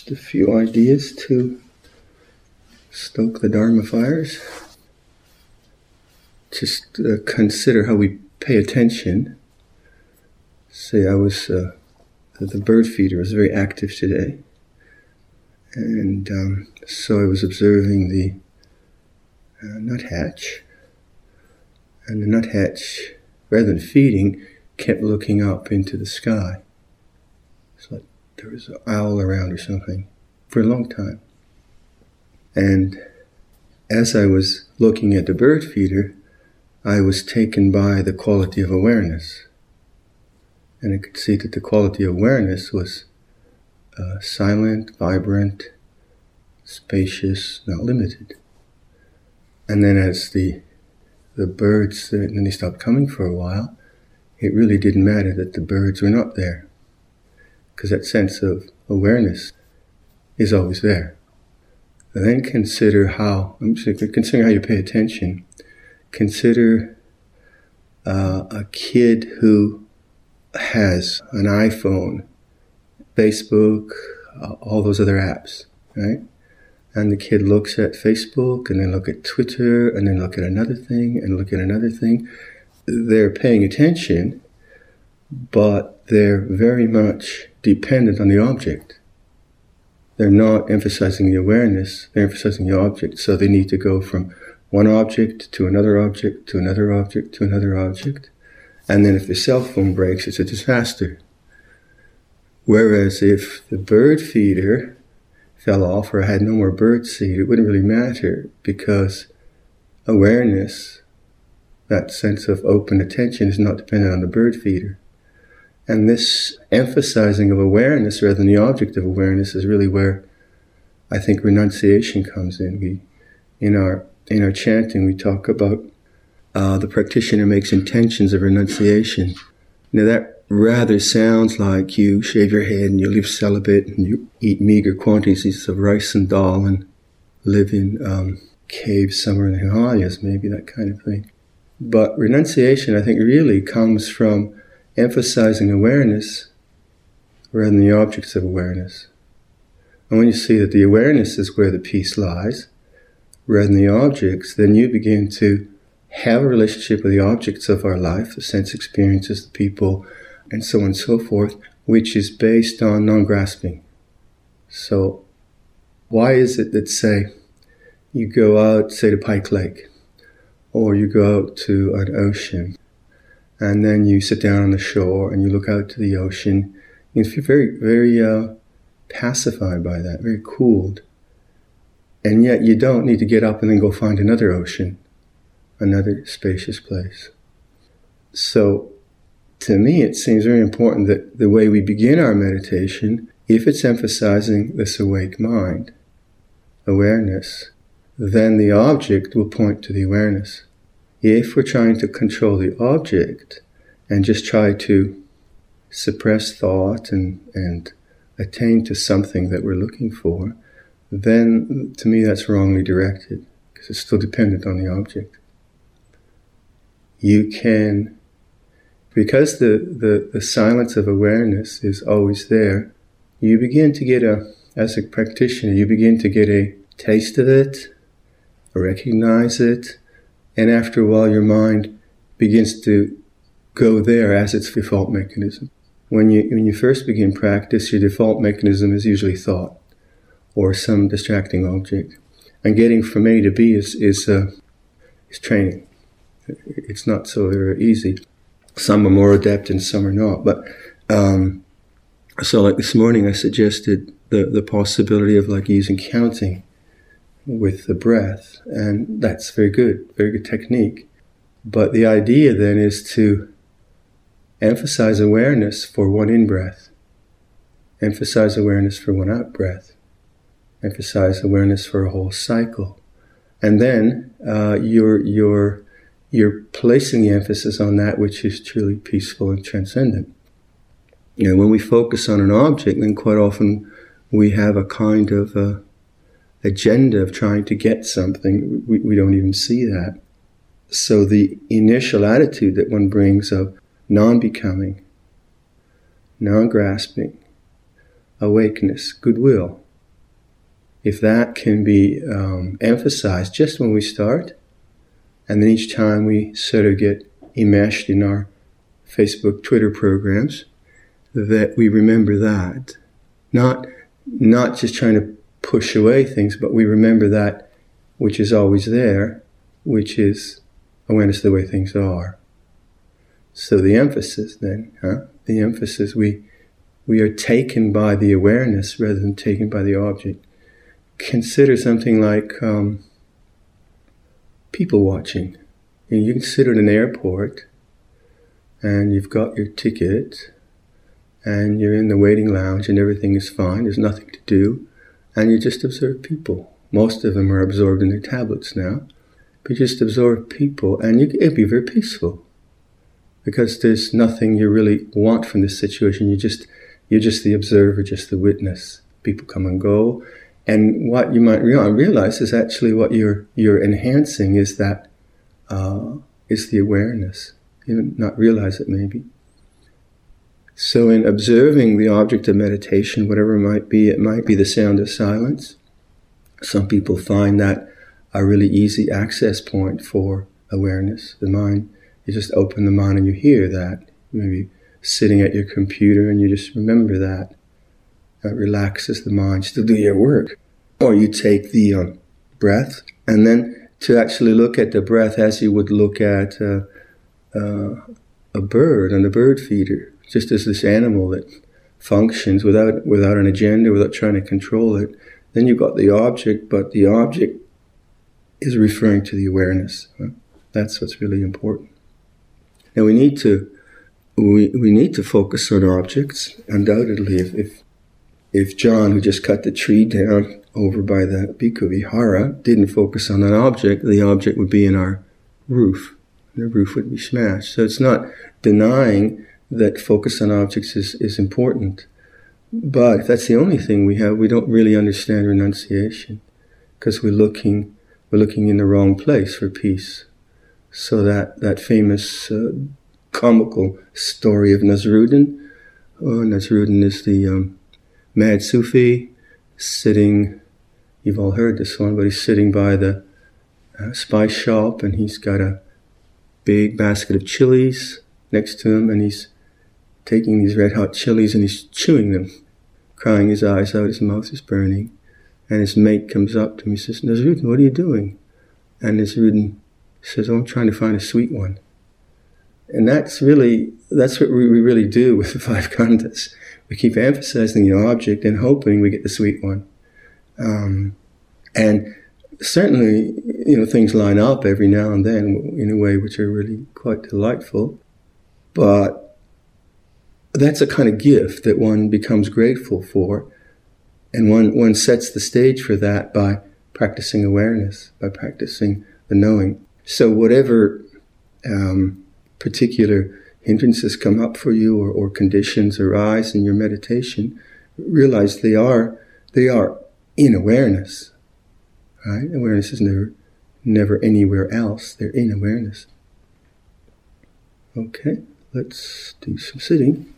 Just a few ideas to stoke the Dharma fires. Just uh, consider how we pay attention. Say, I was, uh, the bird feeder was very active today. And um, so I was observing the uh, nuthatch. And the nuthatch, rather than feeding, kept looking up into the sky. There was an owl around or something for a long time. And as I was looking at the bird feeder, I was taken by the quality of awareness. And I could see that the quality of awareness was uh, silent, vibrant, spacious, not limited. And then as the the birds, then they stopped coming for a while, it really didn't matter that the birds were not there. Because that sense of awareness is always there. And then consider how, consider how you pay attention. Consider uh, a kid who has an iPhone, Facebook, uh, all those other apps, right? And the kid looks at Facebook and then look at Twitter and then look at another thing and look at another thing. They're paying attention, but they're very much dependent on the object. They're not emphasizing the awareness, they're emphasizing the object. So they need to go from one object to another object to another object to another object. And then if the cell phone breaks, it's a disaster. Whereas if the bird feeder fell off or had no more bird seed, it wouldn't really matter because awareness, that sense of open attention, is not dependent on the bird feeder. And this emphasizing of awareness rather than the object of awareness is really where I think renunciation comes in. We, in our in our chanting, we talk about uh, the practitioner makes intentions of renunciation. Now that rather sounds like you shave your head and you live celibate and you eat meager quantities of rice and dal and live in um, caves somewhere in the Himalayas, maybe that kind of thing. But renunciation, I think, really comes from emphasizing awareness rather than the objects of awareness. And when you see that the awareness is where the peace lies, rather than the objects, then you begin to have a relationship with the objects of our life, the sense experiences, the people, and so on and so forth, which is based on non grasping. So, why is it that, say, you go out, say, to Pike Lake, or you go out to an ocean, and then you sit down on the shore and you look out to the ocean, you feel very, very uh, pacified by that, very cooled. And yet you don't need to get up and then go find another ocean, another spacious place. So to me, it seems very important that the way we begin our meditation, if it's emphasizing this awake mind, awareness, then the object will point to the awareness. If we're trying to control the object and just try to suppress thought and, and attain to something that we're looking for, then to me that's wrongly directed because it's still dependent on the object. You can because the, the, the silence of awareness is always there, you begin to get a, as a practitioner, you begin to get a taste of it, recognize it, and after a while your mind begins to go there as its default mechanism. When you, when you first begin practice, your default mechanism is usually thought or some distracting object. And getting from A to B is, is, uh, is training. It's not so very easy some are more adept and some are not. But um, so, like this morning, I suggested the the possibility of like using counting with the breath, and that's very good, very good technique. But the idea then is to emphasize awareness for one in breath, emphasize awareness for one out breath, emphasize awareness for a whole cycle, and then uh, your your you're you're placing the emphasis on that which is truly peaceful and transcendent. You know, when we focus on an object, then quite often we have a kind of uh, agenda of trying to get something. We, we don't even see that. So the initial attitude that one brings of non-becoming, non-grasping, awakeness, goodwill, if that can be um, emphasized just when we start, and then each time we sort of get enmeshed in our Facebook, Twitter programs, that we remember that. Not, not just trying to push away things, but we remember that which is always there, which is awareness of the way things are. So the emphasis then, huh? The emphasis, we, we are taken by the awareness rather than taken by the object. Consider something like um, people watching. You can sit at an airport and you've got your ticket and you're in the waiting lounge and everything is fine, there's nothing to do, and you just observe people. Most of them are absorbed in their tablets now, but just observe people and you, it'll be very peaceful because there's nothing you really want from this situation. You just, you're just the observer, just the witness. People come and go. And what you might realize is actually what you're, you're enhancing is that, uh, is the awareness. You not realize it maybe. So, in observing the object of meditation, whatever it might be, it might be the sound of silence. Some people find that a really easy access point for awareness. The mind, you just open the mind and you hear that. Maybe sitting at your computer and you just remember that. That relaxes the mind. Still do your work. Or you take the um, breath and then to actually look at the breath as you would look at uh, uh, a bird and a bird feeder just as this animal that functions without without an agenda, without trying to control it. Then you've got the object, but the object is referring to the awareness. That's what's really important. Now we need to we, we need to focus on objects. Undoubtedly, if, if if John, who just cut the tree down over by the Bhikkhu Vihara, didn't focus on an object, the object would be in our roof. The roof would be smashed. So it's not denying that focus on objects is, is important. But if that's the only thing we have, we don't really understand renunciation because we're looking, we're looking in the wrong place for peace. So that, that famous uh, comical story of Nasruddin, oh, Nasruddin is the um, mad Sufi sitting, you've all heard this one, but he's sitting by the uh, spice shop and he's got a big basket of chilies next to him and he's taking these red hot chilies and he's chewing them, crying his eyes out, his mouth is burning. And his mate comes up to him, he says, Nasruddin, what are you doing? And Nasruddin says, oh, I'm trying to find a sweet one. And that's really, that's what we, we really do with the five khandhas. We keep emphasizing the object and hoping we get the sweet one. Um, and certainly, you know, things line up every now and then in a way which are really quite delightful. But that's a kind of gift that one becomes grateful for. And one, one sets the stage for that by practicing awareness, by practicing the knowing. So whatever um, particular hindrances come up for you or, or conditions arise in your meditation, realize they are, they are in awareness. Right? Awareness is never, never anywhere else. They're in awareness. Okay, let's do some sitting.